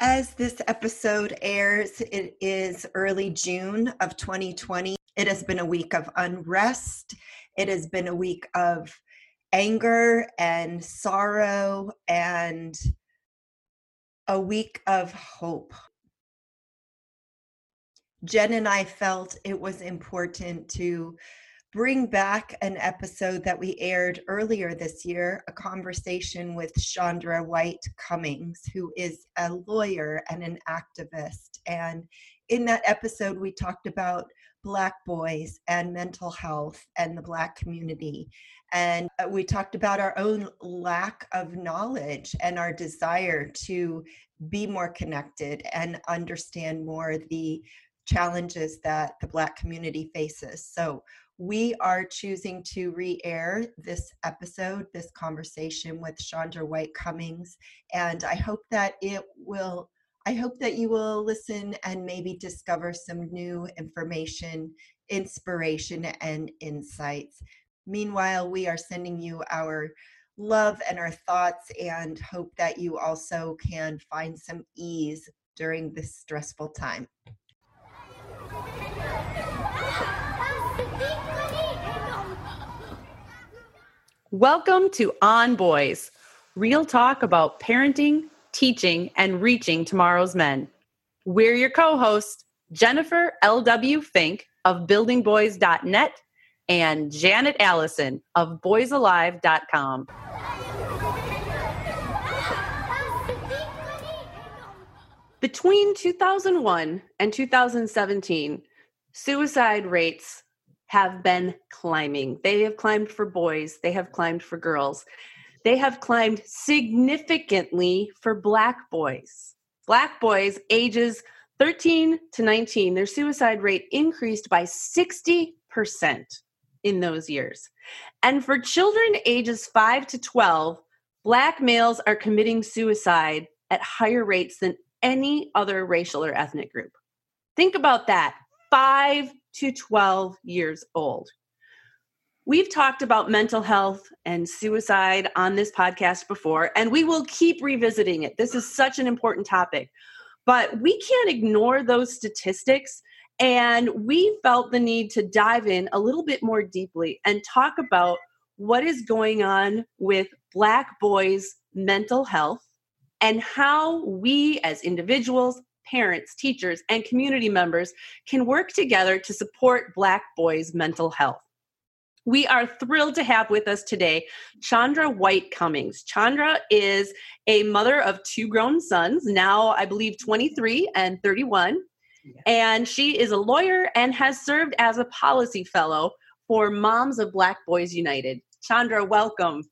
As this episode airs, it is early June of 2020. It has been a week of unrest. It has been a week of anger and sorrow and a week of hope. Jen and I felt it was important to bring back an episode that we aired earlier this year a conversation with Chandra White Cummings, who is a lawyer and an activist. And in that episode, we talked about Black boys and mental health and the Black community. And uh, we talked about our own lack of knowledge and our desire to be more connected and understand more the challenges that the Black community faces. So we are choosing to re-air this episode this conversation with chandra white cummings and i hope that it will i hope that you will listen and maybe discover some new information inspiration and insights. Meanwhile we are sending you our love and our thoughts and hope that you also can find some ease during this stressful time Welcome to On Boys, real talk about parenting, teaching, and reaching tomorrow's men. We're your co hosts, Jennifer L.W. Fink of buildingboys.net and Janet Allison of boysalive.com. Between 2001 and 2017, suicide rates have been climbing. They have climbed for boys, they have climbed for girls. They have climbed significantly for black boys. Black boys ages 13 to 19, their suicide rate increased by 60% in those years. And for children ages 5 to 12, black males are committing suicide at higher rates than any other racial or ethnic group. Think about that. 5 to 12 years old. We've talked about mental health and suicide on this podcast before, and we will keep revisiting it. This is such an important topic. But we can't ignore those statistics. And we felt the need to dive in a little bit more deeply and talk about what is going on with Black boys' mental health and how we as individuals parents, teachers, and community members can work together to support Black boys' mental health. We are thrilled to have with us today Chandra White Cummings. Chandra is a mother of two grown sons, now I believe 23 and 31. And she is a lawyer and has served as a policy fellow for Moms of Black Boys United. Chandra, welcome.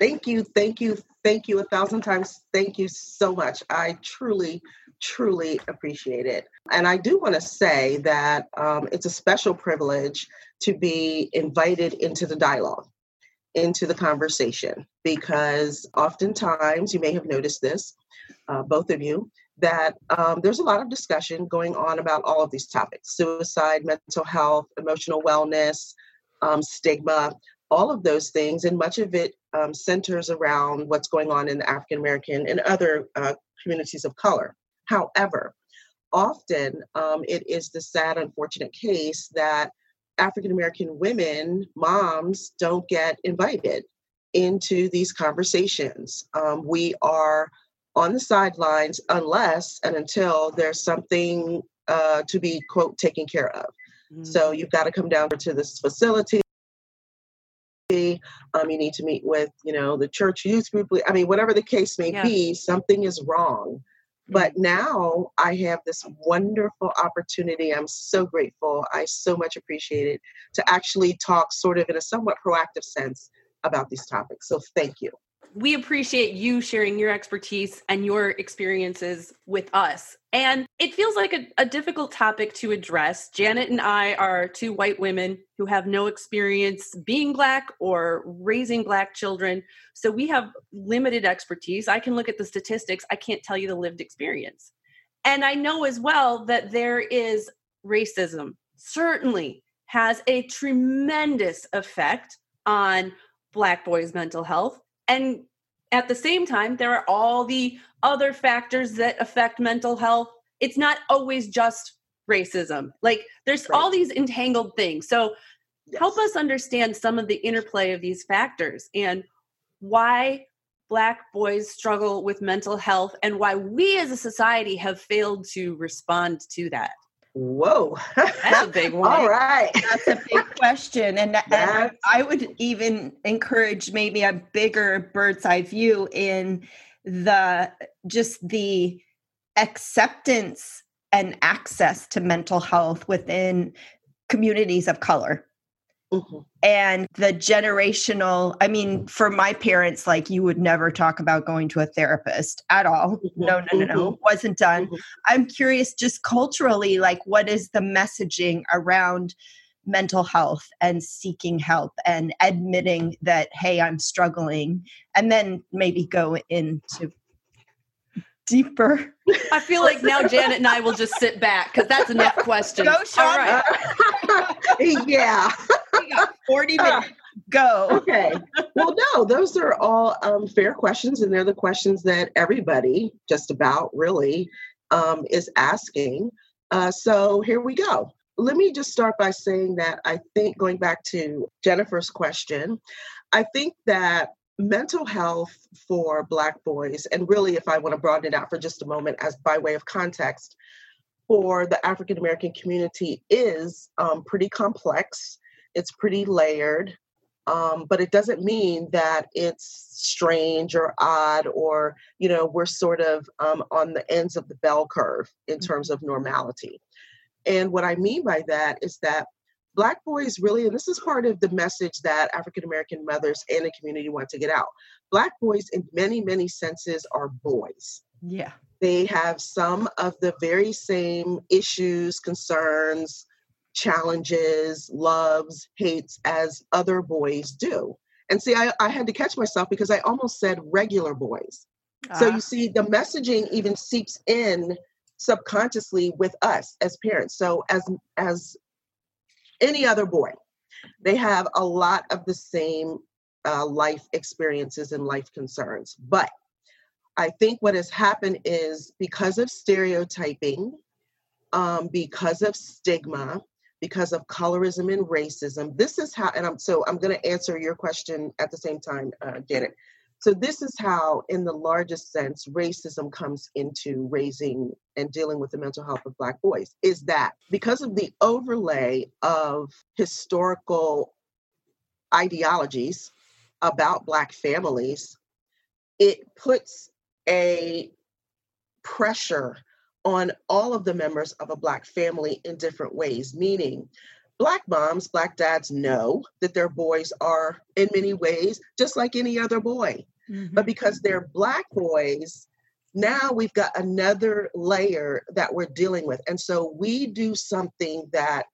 Thank you, thank you, thank you a thousand times. Thank you so much. I truly truly appreciate it. And I do want to say that um, it's a special privilege to be invited into the dialogue, into the conversation, because oftentimes you may have noticed this, uh, both of you, that um, there's a lot of discussion going on about all of these topics suicide, mental health, emotional wellness, um, stigma, all of those things. And much of it um, centers around what's going on in the African American and other uh, communities of color. However, often um, it is the sad, unfortunate case that African American women, moms, don't get invited into these conversations. Um, we are on the sidelines unless and until there's something uh, to be, quote, taken care of. Mm-hmm. So you've got to come down to this facility. Um, you need to meet with, you know, the church youth group. I mean, whatever the case may yeah. be, something is wrong. Mm-hmm. But now I have this wonderful opportunity. I'm so grateful. I so much appreciate it to actually talk sort of in a somewhat proactive sense about these topics. So thank you. We appreciate you sharing your expertise and your experiences with us. And it feels like a, a, difficult topic to address. Janet and I are two white women who have no experience being Black or raising Black children. So we have limited expertise. I can look at the statistics, I can't tell you the lived experience. And I know as well that there is racism, certainly has a tremendous effect on Black boys' mental health. And at the same time, there are all the other factors that affect mental health. It's not always just racism. Like there's right. all these entangled things. So yes. help us understand some of the interplay of these factors and why black boys struggle with mental health and why we as a society have failed to respond to that. Whoa, that's a big one. All right, that's a big question, and, and I would even encourage maybe a bigger bird's eye view in the just the acceptance and access to mental health within communities of color. Mm-hmm. And the generational, I mean, for my parents, like you would never talk about going to a therapist at all. Mm-hmm. No, no, no, no, mm-hmm. wasn't done. Mm-hmm. I'm curious, just culturally, like what is the messaging around mental health and seeking help and admitting that, hey, I'm struggling, and then maybe go into deeper. I feel like now Janet and I will just sit back because that's enough questions. Go, Sean. All right. yeah. 40 minutes. Go. Okay. Well, no, those are all um, fair questions, and they're the questions that everybody, just about really, um, is asking. Uh, so here we go. Let me just start by saying that I think, going back to Jennifer's question, I think that mental health for Black boys, and really, if I want to broaden it out for just a moment, as by way of context, for the African American community is um, pretty complex. It's pretty layered, um, but it doesn't mean that it's strange or odd or you know we're sort of um, on the ends of the bell curve in mm-hmm. terms of normality. And what I mean by that is that Black boys really, and this is part of the message that African American mothers and the community want to get out. Black boys, in many, many senses, are boys. Yeah. They have some of the very same issues, concerns, challenges, loves, hates as other boys do. And see, I, I had to catch myself because I almost said regular boys. Uh, so you see, the messaging even seeps in subconsciously with us as parents. So as as any other boy. They have a lot of the same uh, life experiences and life concerns. But I think what has happened is because of stereotyping, um, because of stigma, because of colorism and racism, this is how, and I'm so I'm going to answer your question at the same time, uh, Janet. So, this is how, in the largest sense, racism comes into raising and dealing with the mental health of Black boys is that because of the overlay of historical ideologies about Black families, it puts a pressure on all of the members of a Black family in different ways, meaning Black moms, Black dads know that their boys are, in many ways, just like any other boy. Mm-hmm. But because they're Black boys, now we've got another layer that we're dealing with. And so we do something that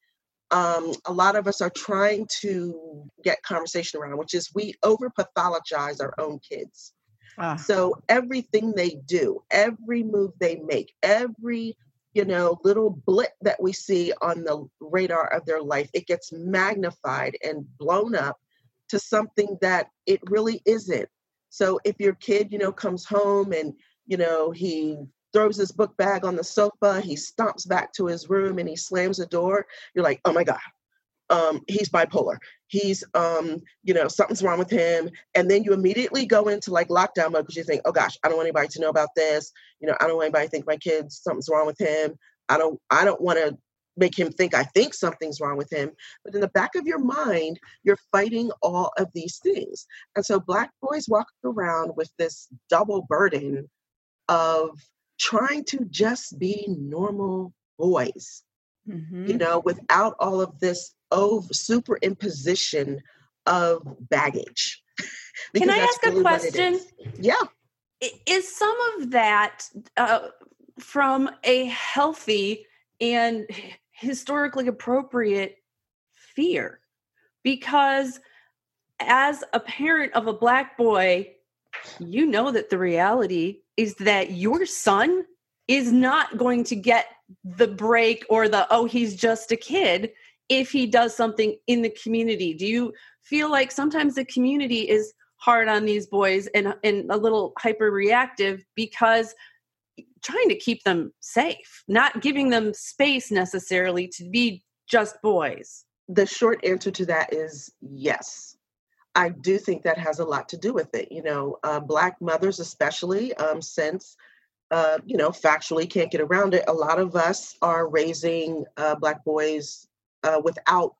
um, a lot of us are trying to get conversation around, which is we over pathologize our own kids. Ah. So everything they do, every move they make, every you know little blip that we see on the radar of their life, it gets magnified and blown up to something that it really isn't. So if your kid, you know, comes home and, you know, he throws his book bag on the sofa, he stomps back to his room and he slams the door, you're like, oh my God, um, he's bipolar. He's, um, you know, something's wrong with him. And then you immediately go into like lockdown mode because you think, oh gosh, I don't want anybody to know about this. You know, I don't want anybody to think my kid's something's wrong with him. I don't, I don't want to make him think I think something's wrong with him. But in the back of your mind, you're fighting all of these things. And so black boys walk around with this double burden of trying to just be normal boys, mm-hmm. you know, without all of this over superimposition of baggage. Can I ask really a question? Yeah. Is some of that uh, from a healthy and historically appropriate fear? Because as a parent of a black boy, you know that the reality is that your son is not going to get the break or the oh he's just a kid if he does something in the community do you feel like sometimes the community is hard on these boys and and a little hyper reactive because trying to keep them safe not giving them space necessarily to be just boys the short answer to that is yes I do think that has a lot to do with it. You know, uh, Black mothers, especially, um, since, uh, you know, factually can't get around it, a lot of us are raising uh, Black boys uh, without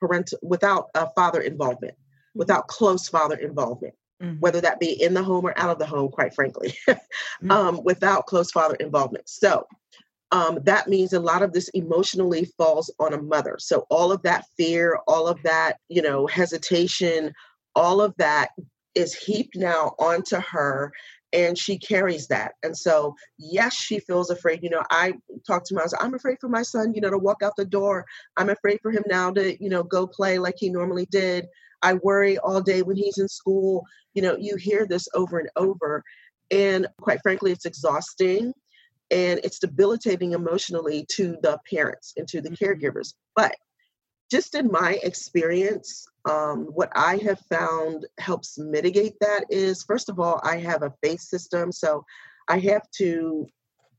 parental, without father involvement, mm-hmm. without close father involvement. Mm-hmm. Whether that be in the home or out of the home, quite frankly, mm-hmm. um, without close father involvement. So, um, that means a lot of this emotionally falls on a mother. So all of that fear, all of that, you know, hesitation, all of that is heaped now onto her and she carries that. And so, yes, she feels afraid. You know, I talk to my husband, I'm afraid for my son, you know, to walk out the door. I'm afraid for him now to, you know, go play like he normally did. I worry all day when he's in school. You know, you hear this over and over. And quite frankly, it's exhausting and it's debilitating emotionally to the parents and to the mm-hmm. caregivers. But just in my experience, um, what I have found helps mitigate that is first of all, I have a faith system, so I have to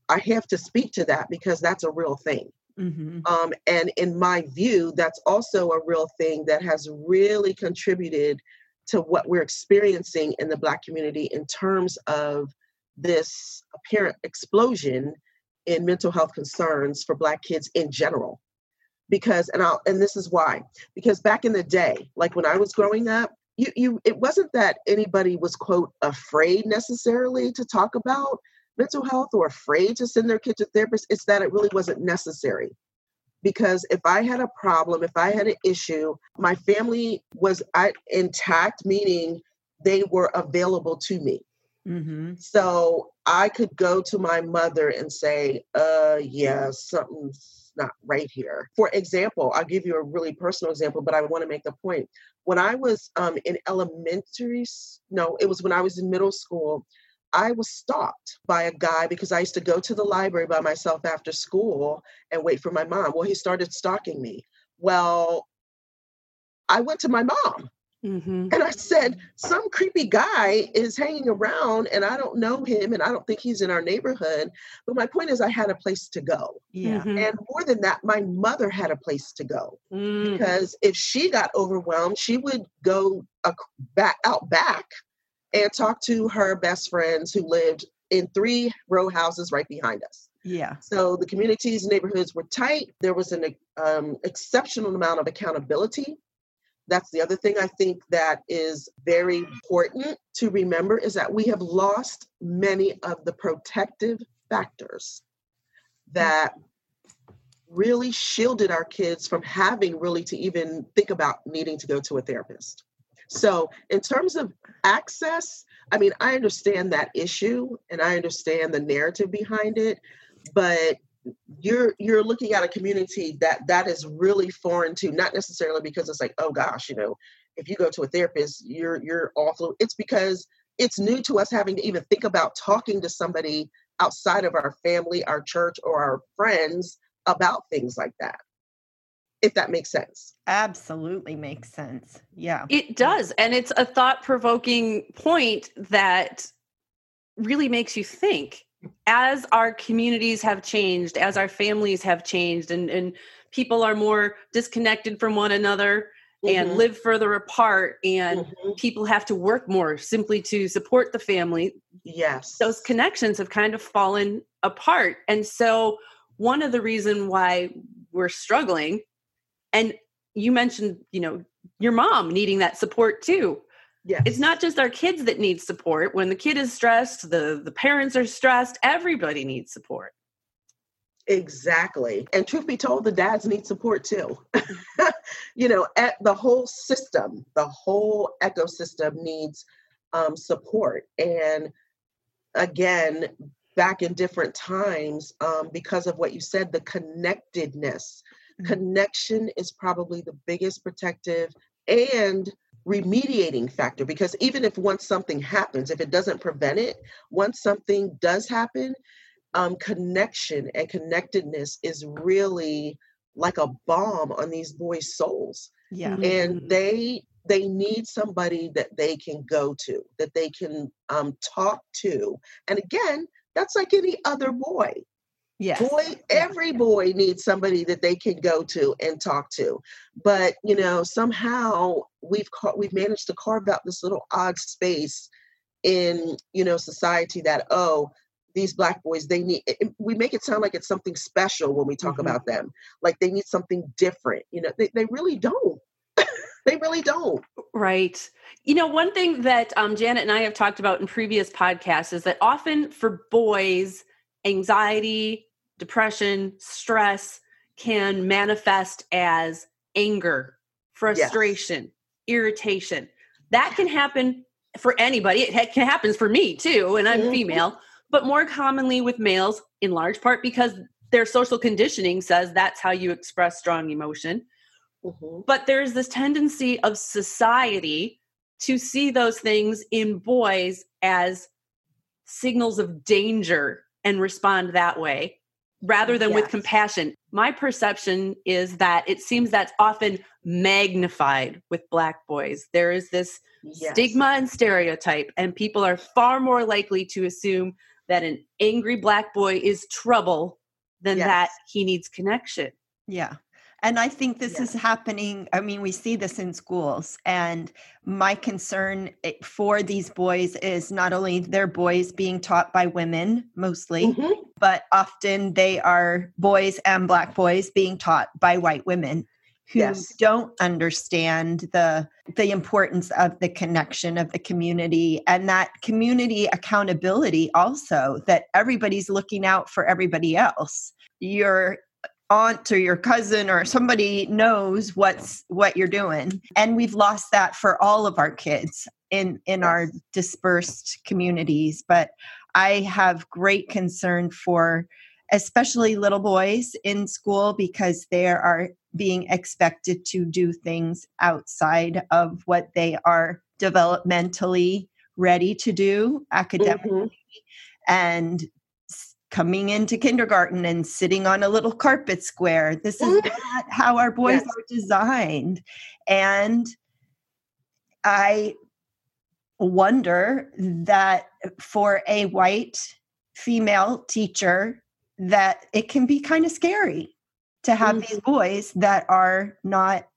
I have to speak to that because that's a real thing. Mm-hmm. Um, and in my view, that's also a real thing that has really contributed to what we're experiencing in the Black community in terms of this apparent explosion in mental health concerns for Black kids in general because and I'll and this is why because back in the day like when I was growing up you you it wasn't that anybody was quote afraid necessarily to talk about mental health or afraid to send their kid to therapists it's that it really wasn't necessary because if I had a problem if I had an issue my family was intact meaning they were available to me mm-hmm. so I could go to my mother and say uh yeah something's not right here. For example, I'll give you a really personal example, but I want to make the point. When I was um, in elementary, no, it was when I was in middle school, I was stopped by a guy because I used to go to the library by myself after school and wait for my mom. Well, he started stalking me. Well, I went to my mom Mm-hmm. And I said, some creepy guy is hanging around and I don't know him and I don't think he's in our neighborhood. But my point is, I had a place to go. Yeah. Mm-hmm. And more than that, my mother had a place to go mm. because if she got overwhelmed, she would go back out back and talked to her best friends who lived in three row houses right behind us. Yeah. So the communities, neighborhoods were tight. There was an um, exceptional amount of accountability that's the other thing I think that is very important to remember is that we have lost many of the protective factors that really shielded our kids from having really to even think about needing to go to a therapist. So, in terms of access, I mean, I understand that issue and I understand the narrative behind it, but you're you're looking at a community that that is really foreign to not necessarily because it's like oh gosh you know if you go to a therapist you're you're awful. It's because it's new to us having to even think about talking to somebody outside of our family our church or our friends about things like that if that makes sense absolutely makes sense yeah it does and it's a thought provoking point that really makes you think as our communities have changed, as our families have changed, and, and people are more disconnected from one another mm-hmm. and live further apart, and mm-hmm. people have to work more simply to support the family. Yes. Those connections have kind of fallen apart. And so, one of the reason why we're struggling, and you mentioned, you know, your mom needing that support too Yeah. It's not just our kids that need support. When the kid is stressed, the, the parents are stressed, everybody needs support. Exactly. And truth be told, the dads need support too. you know, at the whole system, the whole ecosystem needs um, support. And again, back in different times, um, because of what you said, the connectedness. Mm-hmm. Connection is probably the biggest protective and remediating factor because even if once something happens, if it doesn't prevent it, once something does happen, um, connection and connectedness is really like a balm on these boys' souls. Yeah. And Mhm. they they need somebody that they can go to, that they can um, talk to. And again, that's like any other boy. Yes. Boy, every boy needs somebody that they can go to and talk to. But you know, somehow we've ca- we've managed to carve out this little odd space in you know society that oh these black boys they need it- we make it sound like it's something special when we talk Mhm. about them like they need something different you know they, they really don't they really don't Right. You know, one thing that um, Janet and I have talked about in previous podcasts is that often for boys, anxiety, depression, stress can manifest as anger, frustration, irritation. That can happen for anybody. It can happen for me too, and I'm Mhm. female, but more commonly with males in large part because their social conditioning says that's how you express strong emotion Mhm. but there's this tendency of society to see those things in boys as signals of danger and respond that way rather than with compassion. My perception is that it seems that's often magnified with black boys. There is this Yes. stigma and stereotype, and people are far more likely to assume that an angry black boy is trouble than that he needs connection. Yeah. And I think this is happening. I mean, we see this in schools. And my concern for these boys is not only their boys being taught by women mostly, Mhm. But often they are boys and black boys being taught by white women who Yes. don't understand the the importance of the connection of the community and that community accountability also that everybody's looking out for everybody else. Your aunt or your cousin or somebody knows what's what you're doing. And we've lost that for all of our kids in in our dispersed communities but i have great concern for especially little boys in school because they are being expected to do things outside of what they are developmentally ready to do academically Mhm. and coming into kindergarten and sitting on a little carpet square this is not how our boys Yes. are designed and i wonder that for a white female teacher that it can be kind of scary to have Mhm. these boys that are not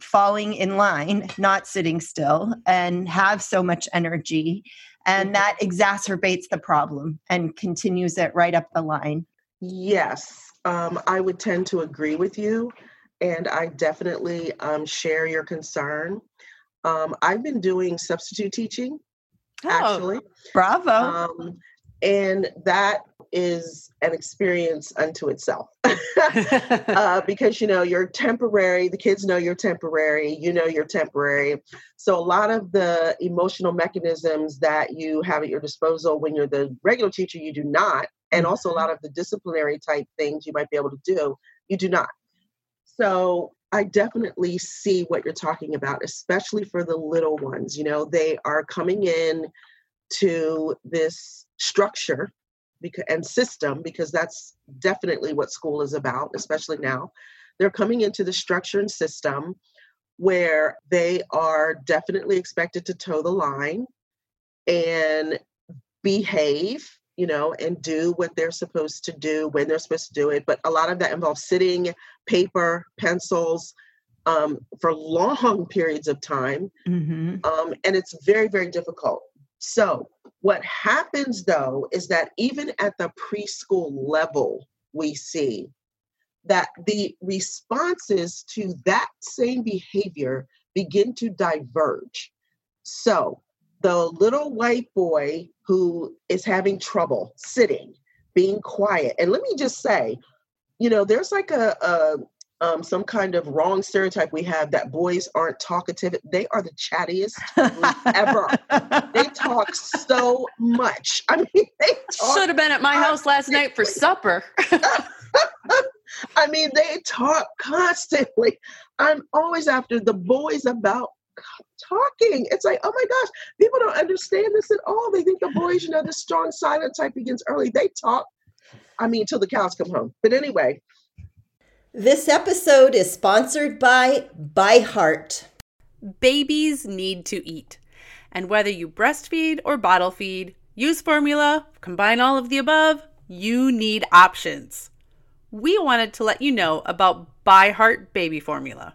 falling in line not sitting still and have so much energy and Mhm. that exacerbates the problem and continues it right up the line Yes, um, I would tend to agree with you, and I definitely um, share your concern. Um, I've been doing substitute teaching Oh. actually, bravo. Um, and that is an experience unto itself. uh, because you know you're temporary the kids know you're temporary you know you're temporary. So a lot of the emotional mechanisms that you have at your disposal when you're the regular teacher you do not. And also a lot of the disciplinary type things you might be able to do you do not. So i definitely see what you're talking about especially for the little ones you know they are coming in to this structure because, and system because that's definitely what school is about especially now. They're coming into the structure and system where they are definitely expected to toe the line and behave you know and do what they're supposed to do when they're supposed to do it but a lot of that involves sitting paper pencils um, for long periods of time mm-hmm. um, and it's very very difficult so what happens though is that even at the preschool level we see that the responses to that same behavior begin to diverge so the little white boy who is having trouble sitting being quiet and let me just say you know there's like a, a um, some kind of wrong stereotype we have that boys aren't talkative. They are the chattiest ever. they talk so much. I mean, they should have been at my house last night for supper. I mean, they talk constantly. I'm always after the boys about talking. It's like, oh my gosh, people don't understand this at all. They think the boys, you know, the strong silent type begins early. They talk, I mean, till the cows come home. But anyway, this episode is sponsored by ByHeart. Babies need to eat. And whether you breastfeed or bottle feed, use formula, combine all of the above, you need options. We wanted to let you know about ByHeart Baby Formula.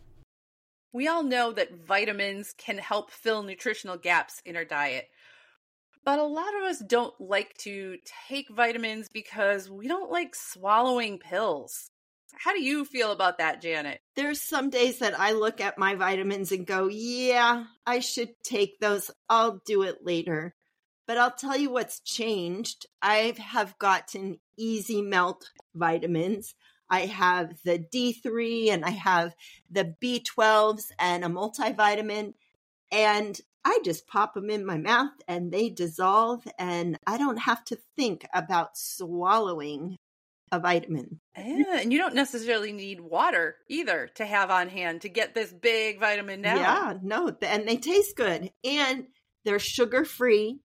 We all know that vitamins can help fill nutritional gaps in our diet. But a lot of us don't like to take vitamins because we don't like swallowing pills. How do you feel about that, Janet? There's some days that I look at my vitamins and go, yeah, I should take those. I'll do it later. But I'll tell you what's changed. I have gotten easy melt vitamins. I have the D3 and I have the B12s and a multivitamin. And I just pop them in my mouth and they dissolve, and I don't have to think about swallowing a vitamin. Yeah, and you don't necessarily need water either to have on hand to get this big vitamin down. Yeah, no, and they taste good and they're sugar free.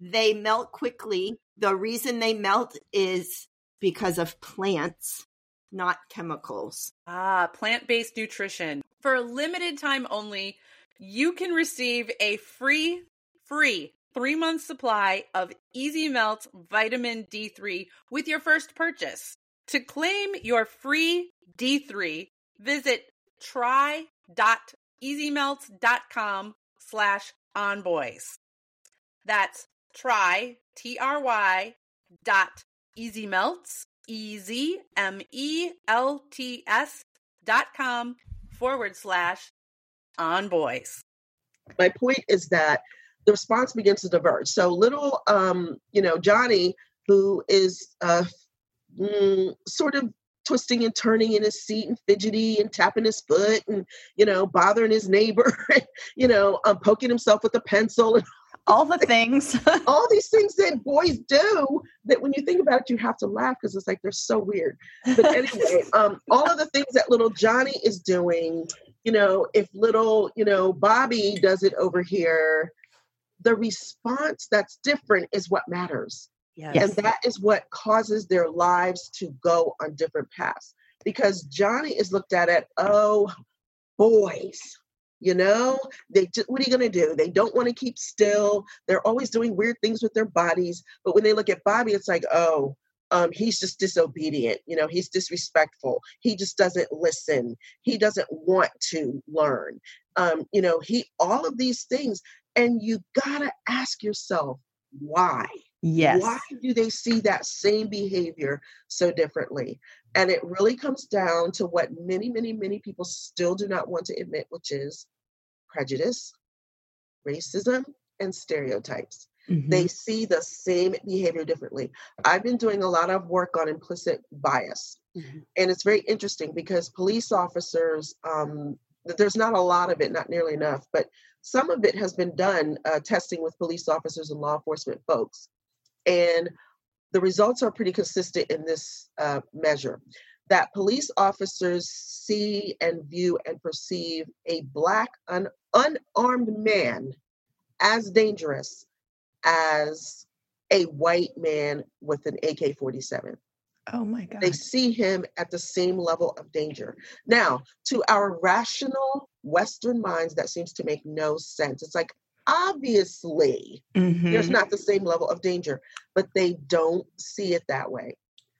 They melt quickly. The reason they melt is because of plants, not chemicals. Ah, plant based nutrition. For a limited time only, you can receive a free, free three month supply of Easy Melt Vitamin D3 with your first purchase. To claim your free D3, visit try.easymelt.com slash onboys. That's try, T-R-Y dot easymelts, E-Z-M-E-L-T-S dot com forward slash on boys. My point is that the response begins to diverge. So little, um, you know, Johnny, who is uh, mm, sort of twisting and turning in his seat and fidgety and tapping his foot and you know bothering his neighbor you know um, poking himself with a pencil and all the things all these things that boys do that when you think about it you have to laugh because it's like they're so weird but anyway um, all of the things that little johnny is doing you know, if little, you know, Bobby does it over here, the response that's different is what matters. Yes. And that is what causes their lives to go on different paths. Because Johnny is looked at at, oh, boys, you know, they just, what are you going to do? They don't want to keep still. They're always doing weird things with their bodies. But when they look at Bobby, it's like, oh, um, he's just disobedient. You know, he's disrespectful. He just doesn't listen. He doesn't want to learn. Um, you know, he all of these things, and you gotta ask yourself why. Yes. Why do they see that same behavior so differently? And it really comes down to what many, many, many people still do not want to admit, which is prejudice, racism, and stereotypes. Mm-hmm. They see the same behavior differently. I've been doing a lot of work on implicit bias. Mm-hmm. And it's very interesting because police officers, um, there's not a lot of it, not nearly enough, but some of it has been done uh, testing with police officers and law enforcement folks. And the results are pretty consistent in this uh, measure. that police officers see and view and perceive a black un- unarmed man as dangerous as a white man with an AK-47. Oh my God. They see him at the same level of danger. Now, to our rational Western minds, that seems to make no sense. It's like, obviously, Mhm. there's not the same level of danger, but they don't see it that way.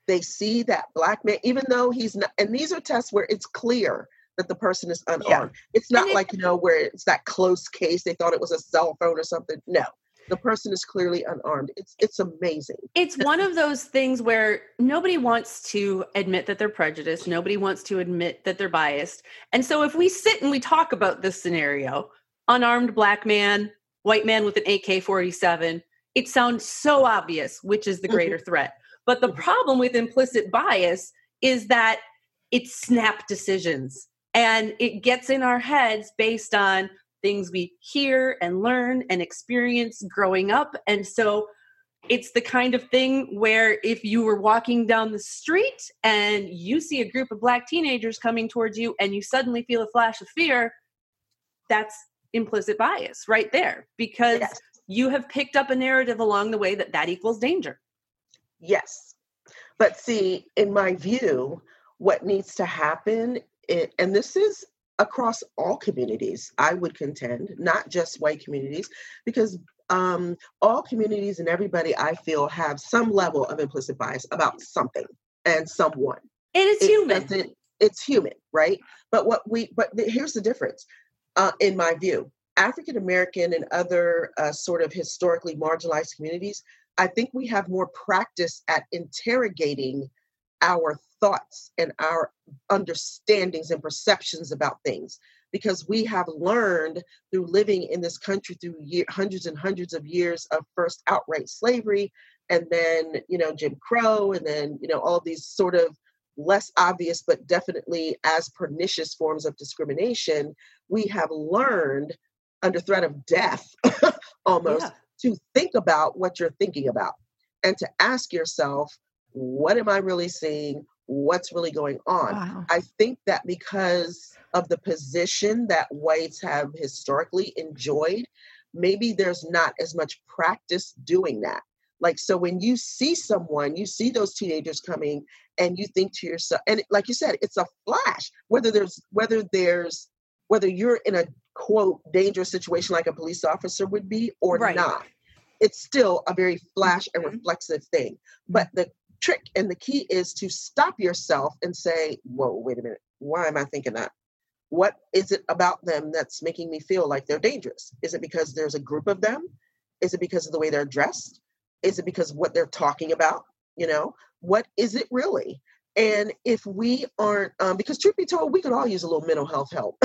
They see that black man, even though he's not, and these are tests where it's clear that the person is unarmed. It's not it- like, you know, where it's that close case, they thought it was a cell phone or something. No, the person is clearly unarmed. It's it's amazing. It's one of those things where nobody wants to admit that they're prejudiced. Nobody wants to admit that they're biased. And so if we sit and we talk about this scenario, unarmed black man, white man with an AK 47, it sounds so obvious which is the Mhm. greater threat. But the Mhm. problem with implicit bias is that it's snap decisions and it gets in our heads based on things we hear and learn and experience growing up. And so it's the kind of thing where if you were walking down the street and you see a group of black teenagers coming towards you and you suddenly feel a flash of fear, that's implicit bias right there because Yes. you have picked up a narrative along the way that that equals danger. Yes. But see, in my view, what needs to happen, and this is across all communities, I would contend, not just white communities, because um, all communities and everybody I feel have some level of implicit bias about something and someone. And it's It human. It's human, right? But what we, but the, here's the difference, uh, in my view. African American and other uh, sort of historically marginalized communities, I think we have more practice at interrogating our thoughts and our understandings and perceptions about things because we have learned through living in this country through year, hundreds and hundreds of years of first outright slavery and then you know jim crow and then you know all these sort of less obvious but definitely as pernicious forms of discrimination we have learned under threat of death almost Yeah. to think about what you're thinking about and to ask yourself, what am I really seeing? What's really going on? Wow. I think that because of the position that whites have historically enjoyed, maybe there's not as much practice doing that. Like, so when you see someone, you see those teenagers coming, and you think to yourself, and like you said, it's a flash, whether there's, whether there's, whether you're in a quote dangerous situation like a police officer would be or Right. not it's still a very flash and Mhm. reflexive thing. But the trick and the key is to stop yourself and say, Whoa, wait a minute. Why am I thinking that? What is it about them that's making me feel like they're dangerous? Is it because there's a group of them? Is it because of the way they're dressed? Is it because of what they're talking about? You know, what is it really? And if we aren't, um, because truth be told, we could all use a little mental health help.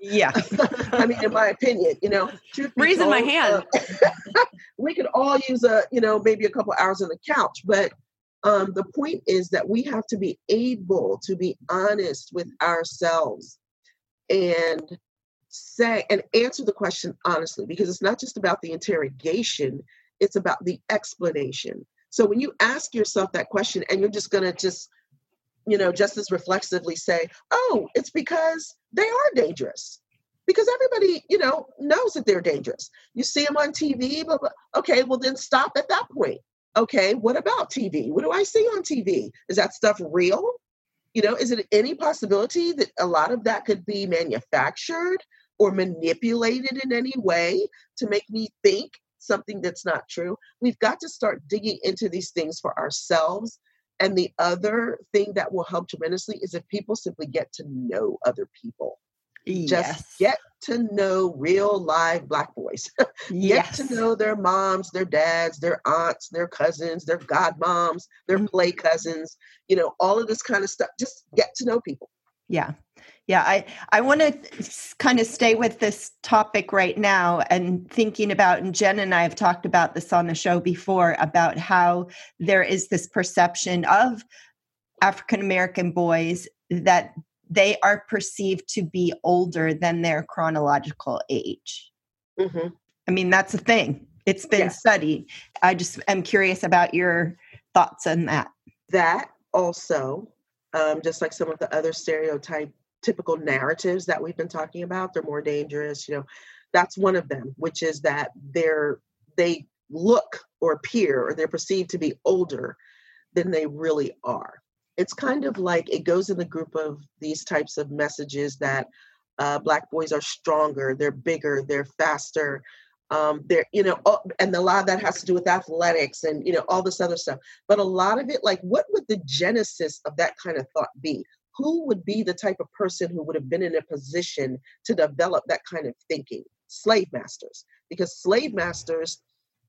Yeah. I mean, in my opinion, you know, truth be Raising my hand. uh, we could all use a, you know, maybe a couple hours on the couch, but um, the point is that we have to be able to be honest with ourselves and say and answer the question honestly, because it's not just about the interrogation; it's about the explanation. So when you ask yourself that question, and you're just gonna just you know, just as reflexively say, oh, it's because they are dangerous. Because everybody, you know, knows that they're dangerous. You see them on TV, blah. okay, well then stop at that point. Okay, what about TV? What do I see on TV? Is that stuff real? You know, is it any possibility that a lot of that could be manufactured or manipulated in any way to make me think something that's not true? We've got to start digging into these things for ourselves and the other thing that will help tremendously is if people simply get to know other people. Yes. Just get to know real live black boys. get yes. to know their moms, their dads, their aunts, their cousins, their godmoms, their Mhm. play cousins, you know, all of this kind of stuff. Just get to know people. Yeah. Yeah, I, I want to kind of stay with this topic right now and thinking about, and Jen and I have talked about this on the show before about how there is this perception of African American boys that they are perceived to be older than their chronological age. Mhm. I mean, that's a thing. It's been Yes. studied. I just am curious about your thoughts on that. That also, um, just like some of the other stereotype typical narratives that we've been talking about. They're more dangerous. You know, that's one of them, which is that they're they look or appear or they're perceived to be older than they really are. It's kind of like it goes in the group of these types of messages that uh, black boys are stronger, they're bigger, they're faster, um, they're you know, oh, and a lot of that has to do with athletics and you know all this other stuff. But a lot of it, like, what would the genesis of that kind of thought be? Who would be the type of person who would have been in a position to develop that kind of thinking? Slave masters, because slave masters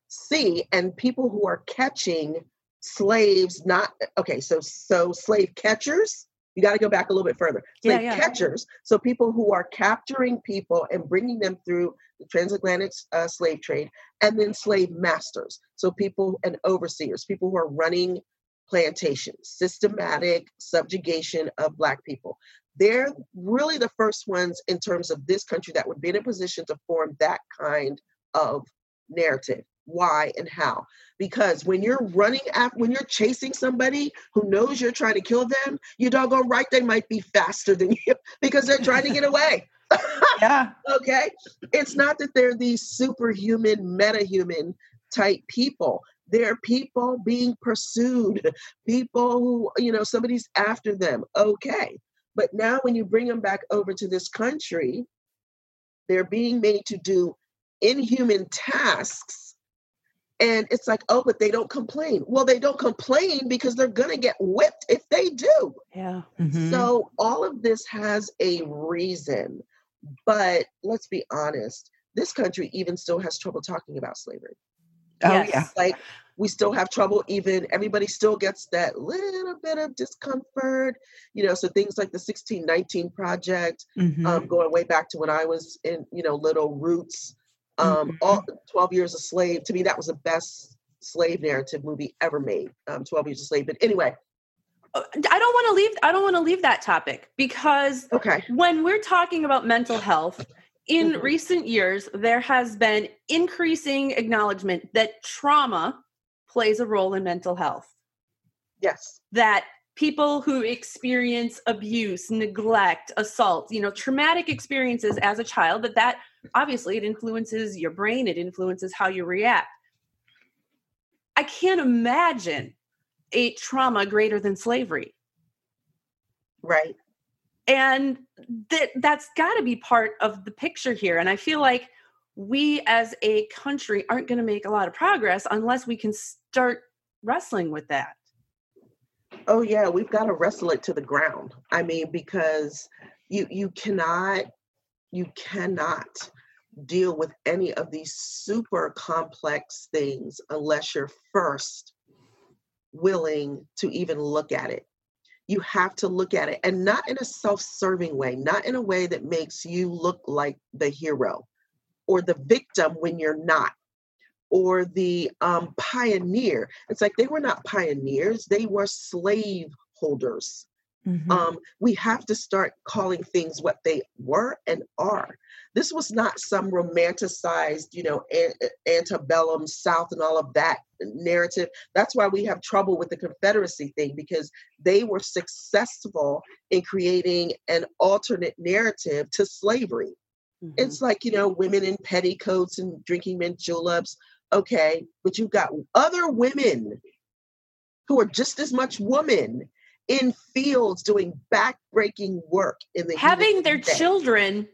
see and people who are catching slaves not okay so so slave catchers you got to go back a little bit further. Slave yeah, yeah. catchers so people who are capturing people and bringing them through the transatlantic uh, slave trade and then slave masters so people and overseers people who are running plantations systematic subjugation of black people. They're really the first ones in terms of this country that would be in a position to form that kind of narrative why, and how. Because when you're running after, when you're chasing somebody who knows you're trying to kill them, you doggone right they might be faster than you because they're trying to get away. yeah. okay. It's not that they're these superhuman, metahuman type people. They're people being pursued, people who, you know, somebody's after them. Okay. But now when you bring them back over to this country, they're being made to do inhuman tasks and it's like, oh, but they don't complain. Well, they don't complain because they're going to get whipped if they do. Yeah. Mm-hmm. So all of this has a reason. But let's be honest, this country even still has trouble talking about slavery. Oh, yes. yeah. Like we still have trouble, even everybody still gets that little bit of discomfort, you know. So things like the 1619 project, mm-hmm. um, going way back to when I was in, you know, little roots um, mm-hmm. all 12 Years a Slave, to me, that was the best slave narrative movie ever made. Um, 12 Years a Slave. But anyway. Uh, I don't want to leave I don't want to leave that topic because okay. when we're talking about mental health, in mm-hmm. recent years, there has been increasing acknowledgement that trauma plays a role in mental health. Yes. That people who experience abuse, neglect, assault, you know, traumatic experiences as a child, that that obviously it influences your brain, it influences how you react. I can't imagine a trauma greater than slavery. Right. And that that's got to be part of the picture here and I feel like we as a country aren't going to make a lot of progress unless we can start wrestling with that. Oh yeah, we've got to wrestle it to the ground. I mean because you you cannot you cannot deal with any of these super complex things unless you're first willing to even look at it. You have to look at it and not in a self serving way, not in a way that makes you look like the hero or the victim when you're not, or the um, pioneer. It's like they were not pioneers, they were slave holders. Mm-hmm. Um, we have to start calling things what they were and are. This was not some romanticized, you know, antebellum South and all of that narrative. That's why we have trouble with the Confederacy thing because they were successful in creating an alternate narrative to slavery. Mm-hmm. It's like, you know, women in petticoats and drinking mint juleps. Okay, but you've got other women who are just as much woman in fields doing backbreaking work in the having their children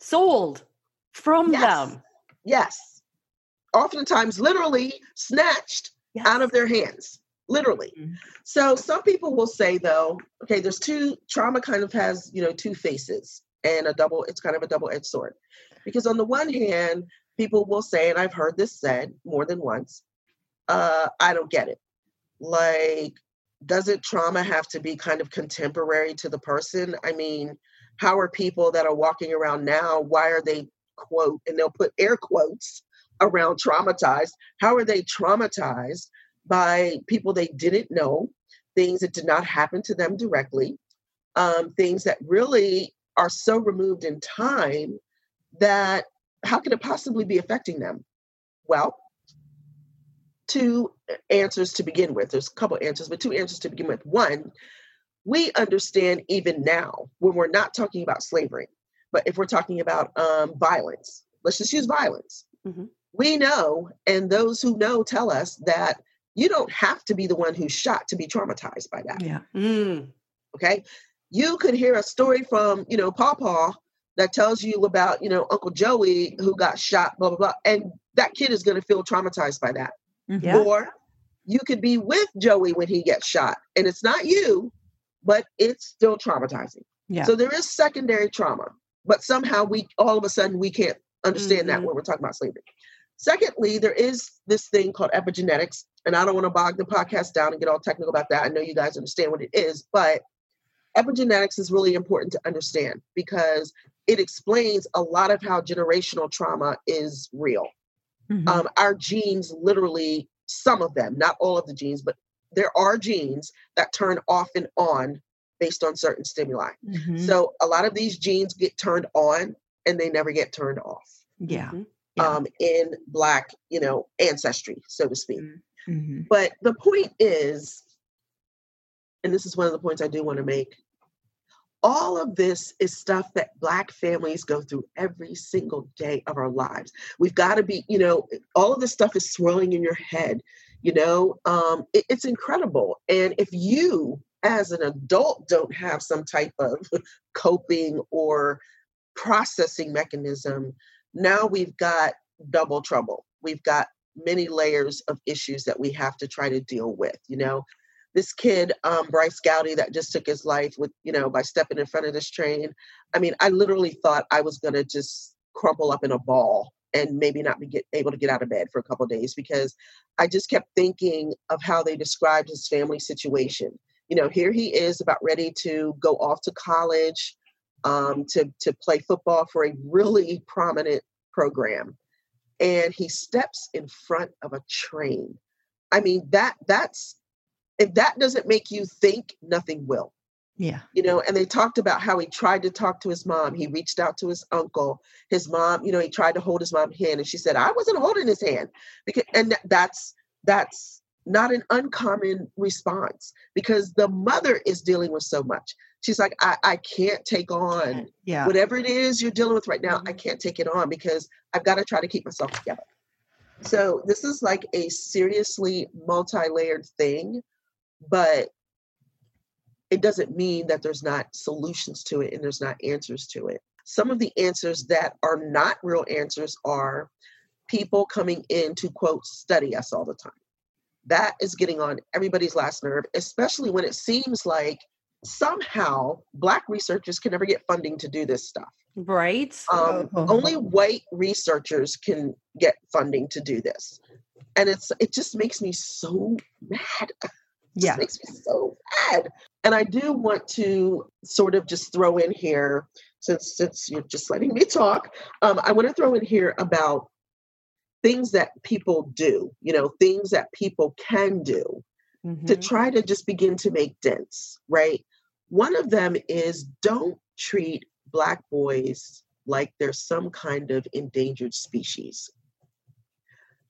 sold from yes. them. Yes. Oftentimes literally snatched yes. out of their hands. Literally. Mm-hmm. So some people will say though, okay, there's two trauma kind of has, you know, two faces and a double, it's kind of a double-edged sword. Because on the one hand, people will say, and I've heard this said more than once, uh, I don't get it. Like doesn't trauma have to be kind of contemporary to the person? I mean, how are people that are walking around now, why are they, quote, and they'll put air quotes around traumatized? How are they traumatized by people they didn't know, things that did not happen to them directly, um, things that really are so removed in time that how can it possibly be affecting them? Well, two answers to begin with. There's a couple answers, but two answers to begin with. One, we understand even now when we're not talking about slavery, but if we're talking about um, violence, let's just use violence. Mm-hmm. We know, and those who know tell us that you don't have to be the one who's shot to be traumatized by that. Yeah. Mm. Okay. You could hear a story from, you know, Pawpaw that tells you about, you know, Uncle Joey who got shot, blah, blah, blah. And that kid is going to feel traumatized by that. Mhm. Or you could be with Joey when he gets shot and it's not you, but it's still traumatizing. Yeah. So there is secondary trauma, but somehow we all of a sudden we can't understand that Mhm. when we're talking about slavery. Secondly, there is this thing called epigenetics, and I don't want to bog the podcast down and get all technical about that. I know you guys understand what it is, but epigenetics is really important to understand because it explains a lot of how generational trauma is real. Mhm. Um, our genes literally, some of them, not all of the genes, but there are genes that turn off and on based on certain stimuli. Mhm. So a lot of these genes get turned on and they never get turned off. yeah. Mhm. Yeah. Um, in black, you know, ancestry, so to speak. Mhm. But the point is, and this is one of the points I do want to make. All of this is stuff that Black families go through every single day of our lives. We've got to be, you know, all of this stuff is swirling in your head. You know, um, it- it's incredible. And if you, as an adult, don't have some type of coping or processing mechanism, now we've got double trouble. We've got many layers of issues that we have to try to deal with. You know, this kid, um, Bryce Gowdy, that just took his life with, you know, by stepping in front of this train. I mean, I literally thought I was going to just crumple up in a ball and maybe not be get, able to get out of bed for a couple days because I just kept thinking of how they described his family situation. You know, here he is about ready to go off to college um, to to play football for a really prominent program, and he steps in front of a train. I mean that that's if that doesn't make you think, nothing will. Yeah. You know, and they talked about how he tried to talk to his mom. He reached out to his uncle. His mom, you know, he tried to hold his mom's hand, and she said, "I wasn't holding his hand," because and that's that's not an uncommon response because the mother is dealing with so much. She's like, I, I can't take on Yeah. whatever it is you're dealing with right now. I Mhm. can't take it on because I've got to try to keep myself together. So this is like a seriously multi-layered thing, but it doesn't mean that there's not solutions to it and there's not answers to it. Some of the answers that are not real answers are people coming in to quote study us all the time. That is getting on everybody's last nerve, especially when it seems like somehow black researchers can never get funding to do this stuff. Right? Um, Oh. Only white researchers can get funding to do this, and it's it just makes me so mad. It Yeah. makes me so mad. And I do want to sort of just throw in here, since since you're just letting me talk, um, I want to throw in here about things that people do. You know, things that people can do to Mhm. try to just begin to make dents, right? One of them is don't treat Black boys like they're some kind of endangered species.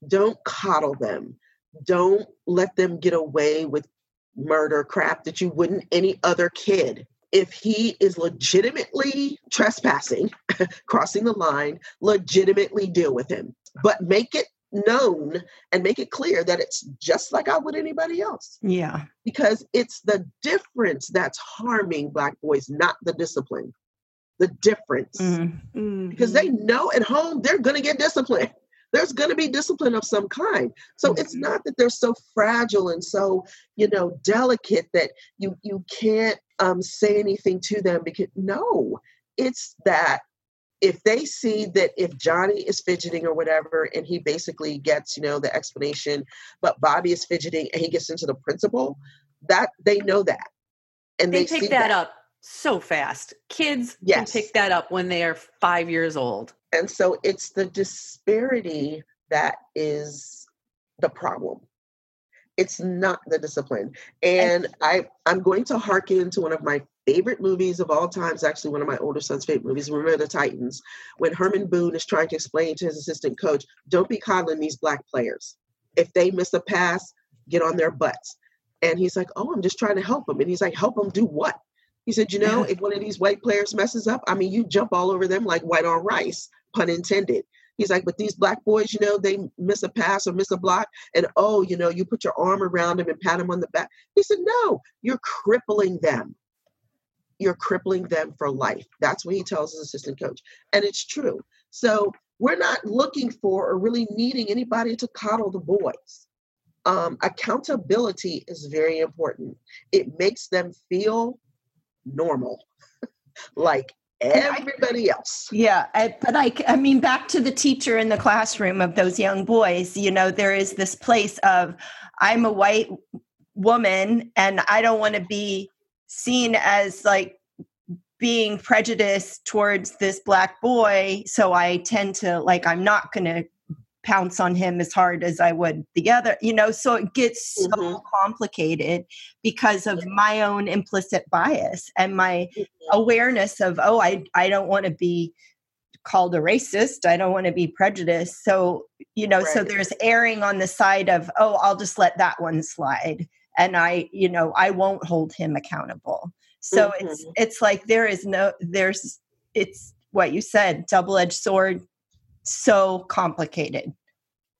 Don't coddle them. Don't let them get away with murder crap that you wouldn't any other kid. If he is legitimately trespassing, crossing the line, legitimately deal with him, but make it known and make it clear that it's just like I would anybody else Yeah. because it's the difference that's harming black boys not the discipline the difference Mhm. because they know at home they're going to get disciplined there's going to be discipline of some kind so it's Mhm. not that they're so fragile and so you know delicate that you you can't um, say anything to them because no it's that if they see that if Johnny is fidgeting or whatever, and he basically gets, you know, the explanation, but Bobby is fidgeting and he gets into the principal, that they know that. And they, they, pick see that, up so fast. Kids Yes. can pick that up when they are five years old. And so it's the disparity that is the problem. It's not the discipline. And I, I'm going to hearken to one of my favorite movies of all times, actually one of my older son's favorite movies, Remember the Titans, when Herman Boone is trying to explain to his assistant coach, don't be coddling these black players. If they miss a pass, get on their butts. And he's like, Oh, I'm just trying to help him. And he's like, Help them do what? He said, You know, if one of these white players messes up, I mean, you jump all over them like white on rice, pun intended. He's like, but these black boys, you know, they miss a pass or miss a block, and oh, you know, you put your arm around them and pat them on the back. He said, no, you're crippling them. You're crippling them for life. That's what he tells his assistant coach. And it's true. So we're not looking for or really needing anybody to coddle the boys. Um, accountability is very important. It makes them feel normal, like everybody else. Yeah, I, but I, I mean, back to the teacher in the classroom of those young boys. You know, there is this place of I'm a white woman and I don't want to be seen as like being prejudiced towards this black boy so i tend to like i'm not going to pounce on him as hard as I would the other, you know, so it gets so mm-hmm. complicated because of my own implicit bias and my mm-hmm. awareness of, oh, I, I don't want to be called a racist. I don't want to be prejudiced. So, you know, right. so there's erring on the side of, oh, I'll just let that one slide. And I, you know, I won't hold him accountable. So mm-hmm. it's it's like there is no there's it's what you said, double-edged sword so complicated.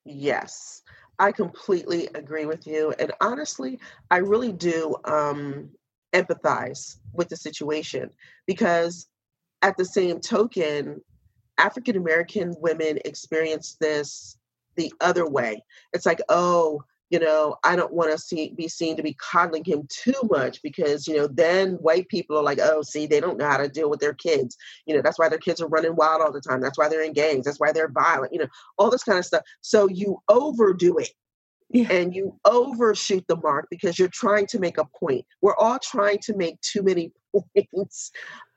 Yes, I completely agree with you. And honestly, I really do um, empathize with the situation because, at the same token, African American women experience this the other way. It's like, oh, you know, I don't want to see be seen to be coddling him too much because, you know, then white people are like, oh, see, they don't know how to deal with their kids. You know, that's why their kids are running wild all the time. That's why they're in gangs. That's why they're violent, you know, all this kind of stuff. So you overdo it. Yeah. And you overshoot the mark because you're trying to make a point. We're all trying to make too many points.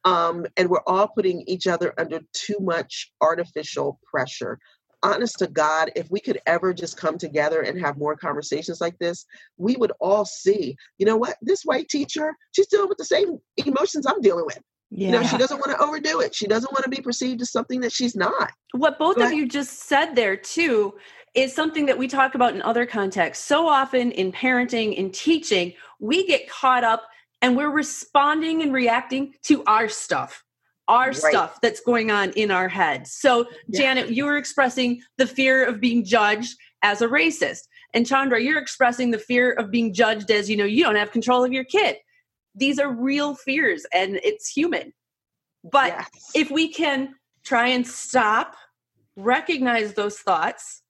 Um, and we're all putting each other under too much artificial pressure honest to God, if we could ever just come together and have more conversations like this, we would all see, you know what, this white teacher, she's dealing with the same emotions I'm dealing with. Yeah. You know, she doesn't want to overdo it. She doesn't want to be perceived as something that she's not. What both but, of you just said there, too, is something that we talk about in other contexts. So often in parenting, in teaching, we get caught up and we're responding and reacting to our stuff our right. stuff that's going on in our heads. So, yeah. Janet, you were expressing the fear of being judged as a racist. And Chandra, you're expressing the fear of being judged as, you know, you don't have control of your kid. These are real fears and it's human. But yes. if we can try and stop, recognize those thoughts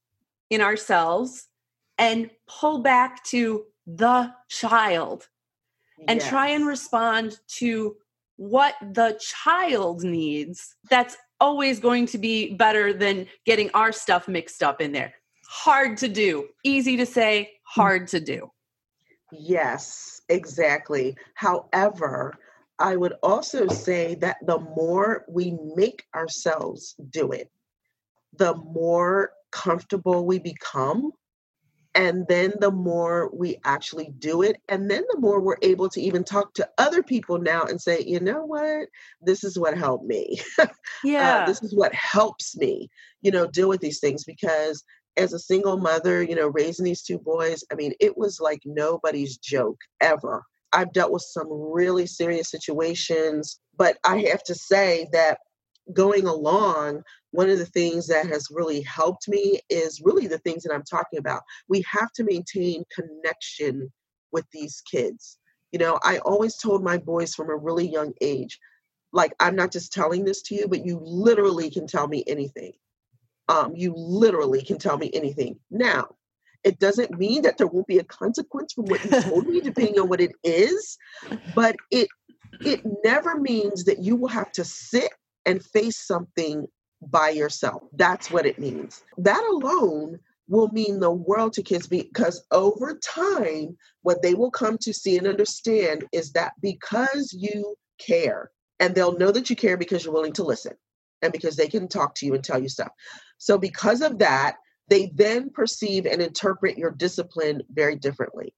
in ourselves, and pull back to the child and yes. try and respond to what the child needs, that's always going to be better than getting our stuff mixed up in there. Hard to do, easy to say, hard to do. Yes, exactly. However, I would also say that the more we make ourselves do it, the more comfortable we become and then the more we actually do it and then the more we're able to even talk to other people now and say you know what? This is what helped me. Yeah. uh, this is what helps me you know deal with these things. Because as a single mother you know raising these two boys i mean it was like nobody's joke ever. I've dealt with some really serious situations but i have to say that going along, one of the things that has really helped me is really the things that I'm talking about. We have to maintain connection with these kids. You know, I always told my boys from a really young age, like, I'm not just telling this to you, but you literally can tell me anything. Um, you literally can tell me anything. Now, it doesn't mean that there won't be a consequence from what you told me, depending on what it is, but it it never means that you will have to sit and face something by yourself. That's what it means. That alone will mean the world to kids because over time, what they will come to see and understand is that because you care, and they'll know that you care because you're willing to listen and because they can talk to you and tell you stuff. So, because of that, they then perceive and interpret your discipline very differently.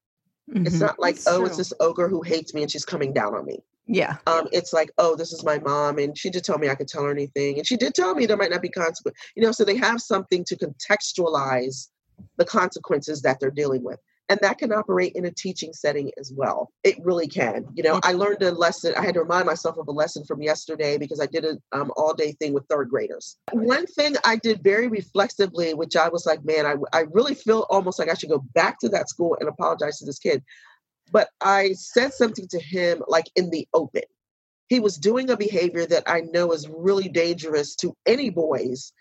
Mm-hmm. It's not like, That's oh, true. it's this ogre who hates me and she's coming down on me. Yeah. Um, it's like, oh, this is my mom, and she did tell me I could tell her anything, and she did tell me there might not be consequence. You know, so they have something to contextualize the consequences that they're dealing with. and that can operate in a teaching setting as well it really can you know i learned a lesson i had to remind myself of a lesson from yesterday because i did an um, all day thing with third graders one thing i did very reflexively which i was like man I, I really feel almost like i should go back to that school and apologize to this kid but i said something to him like in the open he was doing a behavior that i know is really dangerous to any boys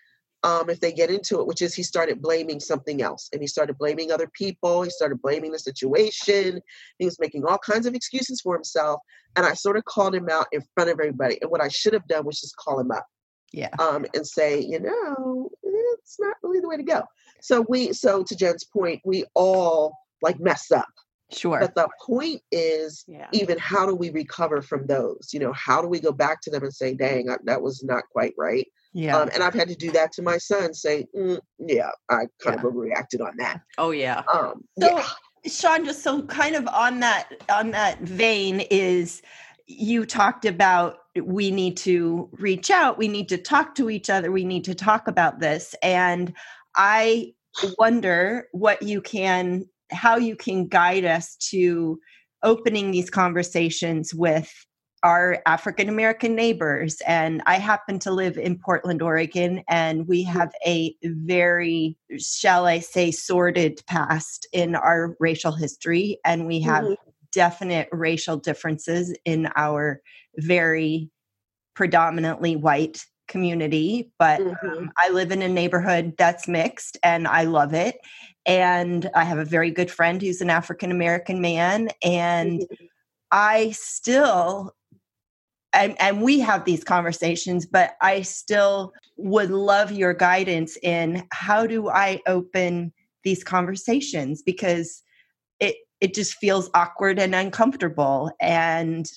um, if they get into it, which is he started blaming something else and he started blaming other people. He started blaming the situation. He was making all kinds of excuses for himself. And I sort of called him out in front of everybody. And what I should have done was just call him up. Yeah. Um, and say, you know, it's not really the way to go. So we, so to Jen's point, we all like mess up. Sure. But the point is, Yeah. even how do we recover from those? You know, how do we go back to them and say, dang, I, that was not quite right? Yeah. Um, and I've had to do that to my son, say, mm, yeah, I kind of overreacted on that. Oh yeah. Um, So, yeah. Sean, just so kind of on that on that vein is you talked about we need to reach out, we need to talk to each other, we need to talk about this, and I wonder what you can how you can guide us to opening these conversations with our African American neighbors. And I happen to live in Portland, Oregon, and we have a very, shall I say, sordid past in our racial history. And we have Mhm. definite racial differences in our very predominantly white community. But Mhm. um, I live in a neighborhood that's mixed and I love it. And I have a very good friend who's an African American man. And Mhm. I still and and we have these conversations but I still would love your guidance in how do I open these conversations because it it just feels awkward and uncomfortable and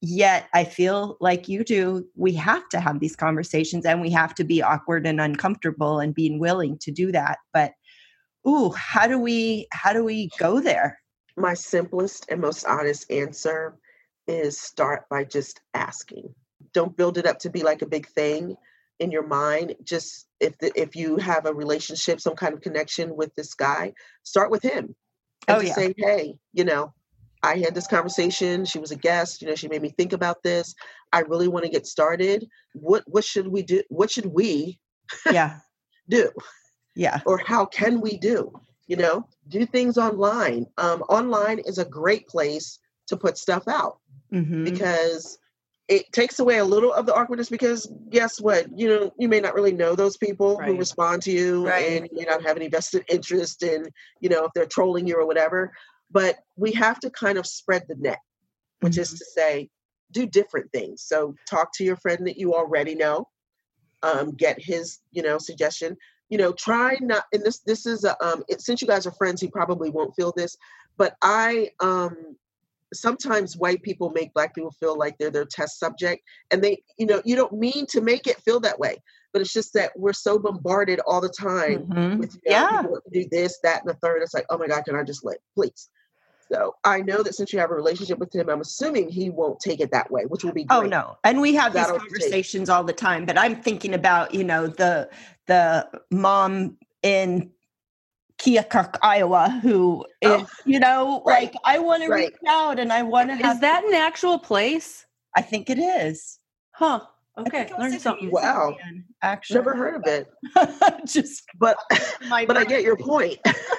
yet I feel like you do we have to have these conversations and we have to be awkward and uncomfortable and being willing to do that but ooh how do we how do we go there My simplest and most honest answer is start by just asking. Don't build it up to be like a big thing in your mind. Just if the, if you have a relationship, some kind of connection with this guy, start with him. And Oh, yeah. say, hey, you know, I had this conversation. She was a guest. You know, she made me think about this. I really want to get started. What what should we do? What should we yeah do? Yeah. or how can we do you know? Do things online. Um, online is a great place to put stuff out hmm because it takes away a little of the awkwardness because guess what? You know you may not really know those people who respond to you Right. and you may not have any vested interest in you know if they're trolling you or whatever but we have to kind of spread the net which is to say do different things. So talk to your friend that you already know um, get his you know suggestion you know try not and this this is a um it, since you guys are friends he probably won't feel this but i um sometimes white people make black people feel like they're their test subject and they you know you don't mean to make it feel that way but it's just that we're so bombarded all the time Mhm. with you know, yeah people want to do this that and the third it's like oh my god can i just let please so i know that since you have a relationship with him i'm assuming he won't take it that way which will be oh, great. Oh no. And we have these That'll take- conversations all the time, but I'm thinking about, you know, the the mom in Keokuk, Iowa, who oh, is, Oh, you know, right, like I want to reach out and I want to have Is that an actual place? I think it is. Huh. Okay. think it was Learned in something. Wow. Zealand, Actually. never heard of it Just but but i get your point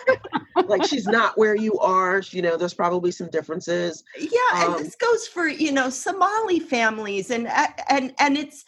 like she's not where you are you know there's probably some differences yeah and Um, this goes for you know somali families and and and it's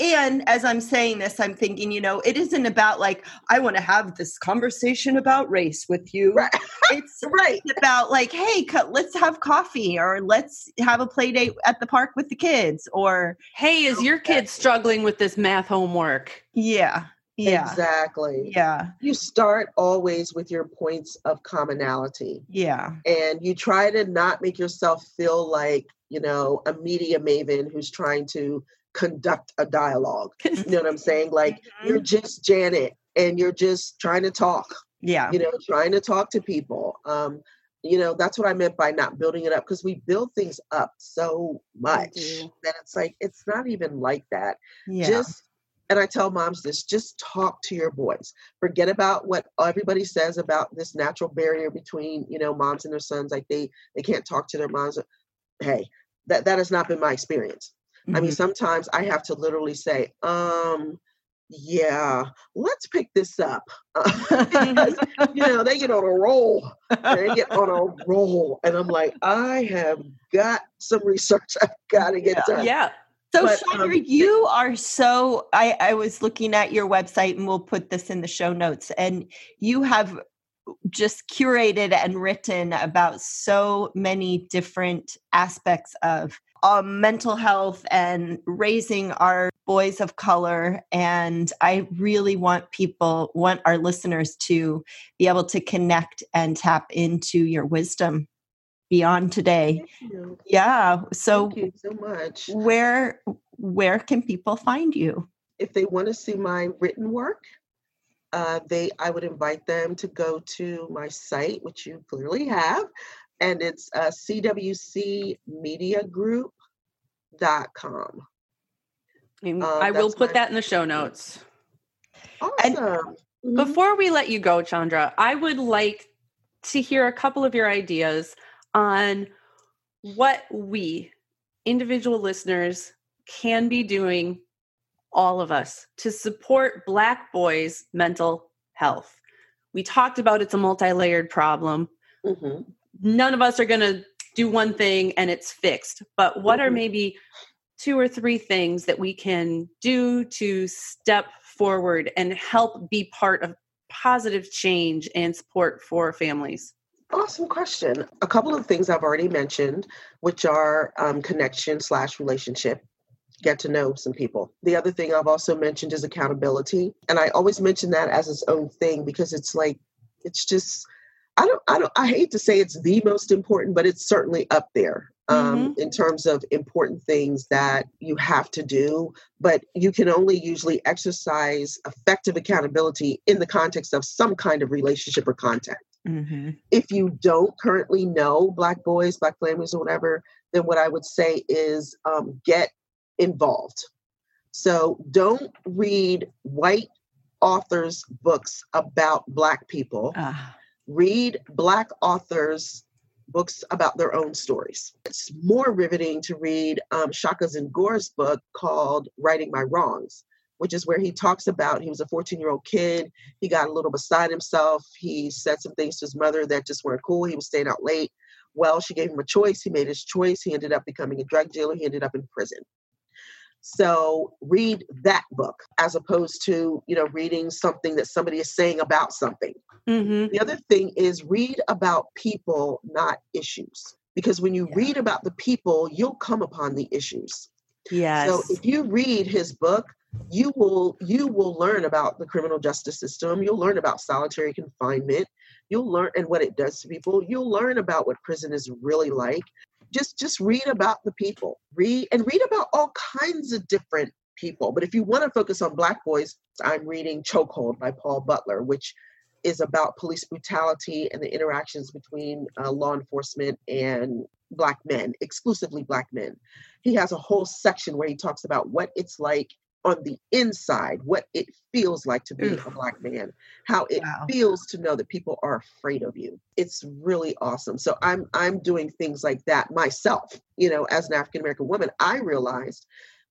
and as i'm saying this i'm thinking you know it isn't about like i want to have this conversation about race with you. Right. it's right. about like hey co- let's have coffee or let's have a play date at the park with the kids or Hey, is your kid struggling with this math homework? yeah. Yeah. Exactly. Yeah. You start always with your points of commonality. Yeah. And you try to not make yourself feel like you know a media maven who's trying to conduct a dialogue you know what i'm saying like you're just janet and you're just trying to talk yeah you know trying to talk to people um you know that's what i meant by not building it up because we build things up so much that it's like it's not even like that yeah just and I tell moms this just talk to your boys. Forget about what everybody says about this natural barrier between, you know, moms and their sons. Like they they can't talk to their moms. Hey, that, that has not been my experience. Mm-hmm. I mean, mm-hmm. sometimes I have to literally say, um, yeah, let's pick this up. you know, they get on a roll. They get on a roll. And I'm like, I have got some research I've got to get yeah. done. Yeah. So, but, Chandra, um, you are so. I, I was looking at your website, and we'll put this in the show notes. And you have just curated and written about so many different aspects of um, mental health and raising our boys of color. And I really want people, want our listeners to be able to connect and tap into your wisdom beyond today. Yeah. So, Thank you so much. Where where can people find you? If they want to see my written work, uh, they I would invite them to go to my site, which you clearly have, and it's uh, cwcmediagroup.com. Uh, I will put that in the show notes. Awesome. And mm-hmm. before we let you go, Chandra, I would like to hear a couple of your ideas on what we, individual listeners, can be doing, all of us, to support Black boys' mental health. We talked about it's a multi layered problem. Mm-hmm. None of us are going to do one thing and it's fixed. But what mm-hmm. are maybe two or three things that we can do to step forward and help be part of positive change and support for families? Awesome question. A couple of things I've already mentioned, which are um, connection slash relationship, get to know some people. The other thing I've also mentioned is accountability, and I always mention that as its own thing because it's like it's just I don't I don't I hate to say it's the most important, but it's certainly up there um, mm-hmm. in terms of important things that you have to do, but you can only usually exercise effective accountability in the context of some kind of relationship or contact. Mm-hmm. If you don't currently know Black boys, Black families, or whatever, then what I would say is um, get involved. So don't read white authors' books about Black people. Uh. Read Black authors' books about their own stories. It's more riveting to read um, Shaka Senghor's book called Writing My Wrongs which is where he talks about he was a 14 year old kid. He got a little beside himself. He said some things to his mother that just weren't cool. He was staying out late. Well, she gave him a choice. He made his choice. He ended up becoming a drug dealer. He ended up in prison. So read that book as opposed to, you know, reading something that somebody is saying about something. Mm-hmm. The other thing is read about people, not issues. Because when you yeah. read about the people, you'll come upon the issues. Yes. So if you read his book, you will you will learn about the criminal justice system you'll learn about solitary confinement you'll learn and what it does to people you'll learn about what prison is really like just just read about the people. Read and read about all kinds of different people. But if you want to focus on black boys i'm reading chokehold by paul butler which is about police brutality and the interactions between uh, law enforcement and black men exclusively black men. He has a whole section where he talks about what it's like on the inside what it feels like to be Oof. a black man how it wow. feels to know that people are afraid of you. It's really awesome. So i'm i'm doing things like that myself you know as an african american woman i realized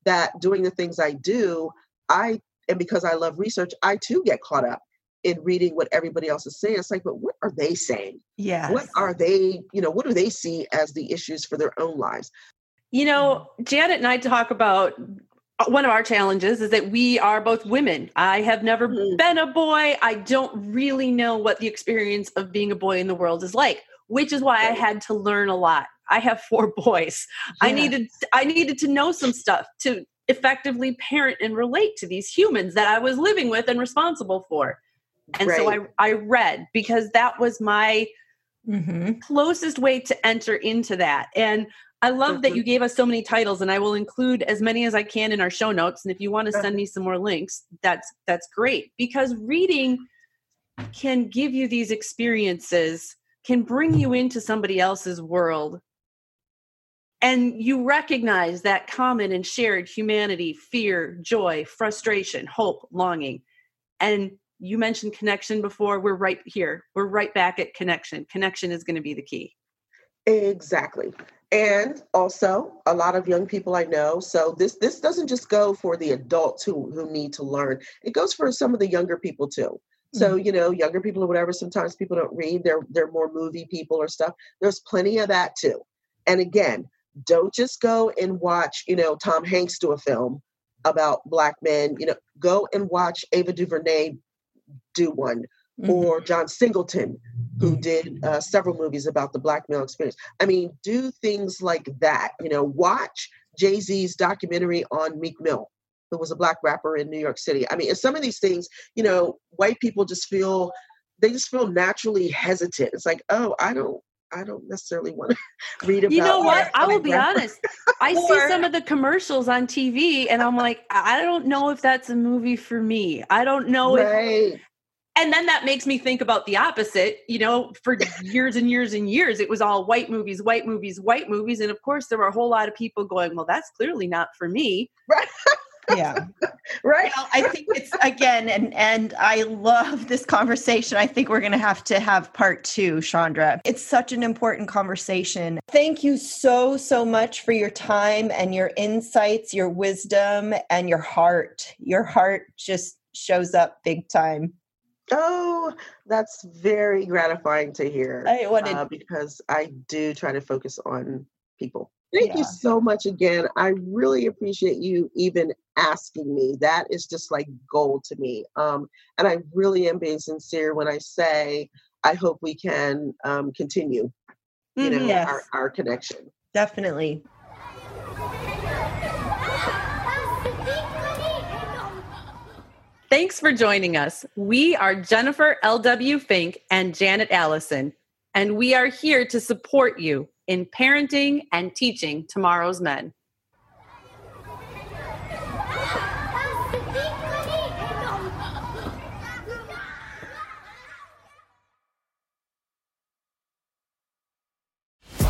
that doing the things i do i and because i love research i too get caught up in reading what everybody else is saying. It's like but what are they saying? Yeah what are they you know what do they see as the issues for their own lives? You know, mm. Janet and I talk about one of our challenges is that we are both women. I have never mm-hmm. been a boy. I don't really know what the experience of being a boy in the world is like, which is why. I had to learn a lot. I have four boys. Yeah. I needed I needed to know some stuff to effectively parent and relate to these humans that I was living with and responsible for. And right. so I I read because that was my mm-hmm. closest way to enter into that. And I love that you gave us so many titles, and I will include as many as I can in our show notes. And if you want to send me some more links, that's that's great because reading can give you these experiences, can bring you into somebody else's world, and you recognize that common and shared humanity, fear, joy, frustration, hope, longing. And you mentioned connection before. We're right here. We're right back at connection. Connection is going to be the key. Exactly. And also a lot of young people I know. So this this doesn't just go for the adults who who need to learn. It goes for some of the younger people too. So, mm-hmm. you know, younger people or whatever, sometimes people don't read. They're they're more movie people or stuff. There's plenty of that too. And again, don't just go and watch, you know, Tom Hanks do a film about black men. You know, go and watch Ava DuVernay do one, mm-hmm. or John Singleton, who mm-hmm. did uh, several movies about the black male experience. I mean, do things like that. You know, watch Jay Z's documentary on Meek Mill, who was a black rapper in New York City. I mean, and some of these things, you know, white people just feel they just feel naturally hesitant. It's like, oh, I don't I don't necessarily want to read about. You know what? I will be honest. I or, see some of the commercials on TV, and I'm like, I don't know if that's a movie for me. I don't know right. if. And then that makes me think about the opposite. You know, for years and years and years, it was all white movies, white movies, white movies, and of course, there were a whole lot of people going, "Well, that's clearly not for me." Right. Yeah. Right. Well, i think it's again and and i love this conversation. I think we're going to have to have part two chandra. It's such an important conversation. Thank you so so much for your time and your insights your wisdom and your heart. Your heart just shows up big time Oh, that's very gratifying to hear. I wanted uh, because I do try to focus on people. Thank yeah. you so much again. I really appreciate you even asking me. That is just like gold to me. Um, and I really am being sincere when I say I hope we can um, continue, you know, yes. our, our connection. Definitely. Thanks for joining us. We are Jennifer L.W. Fink and Janet Allison, and we are here to support you in parenting and teaching tomorrow's men.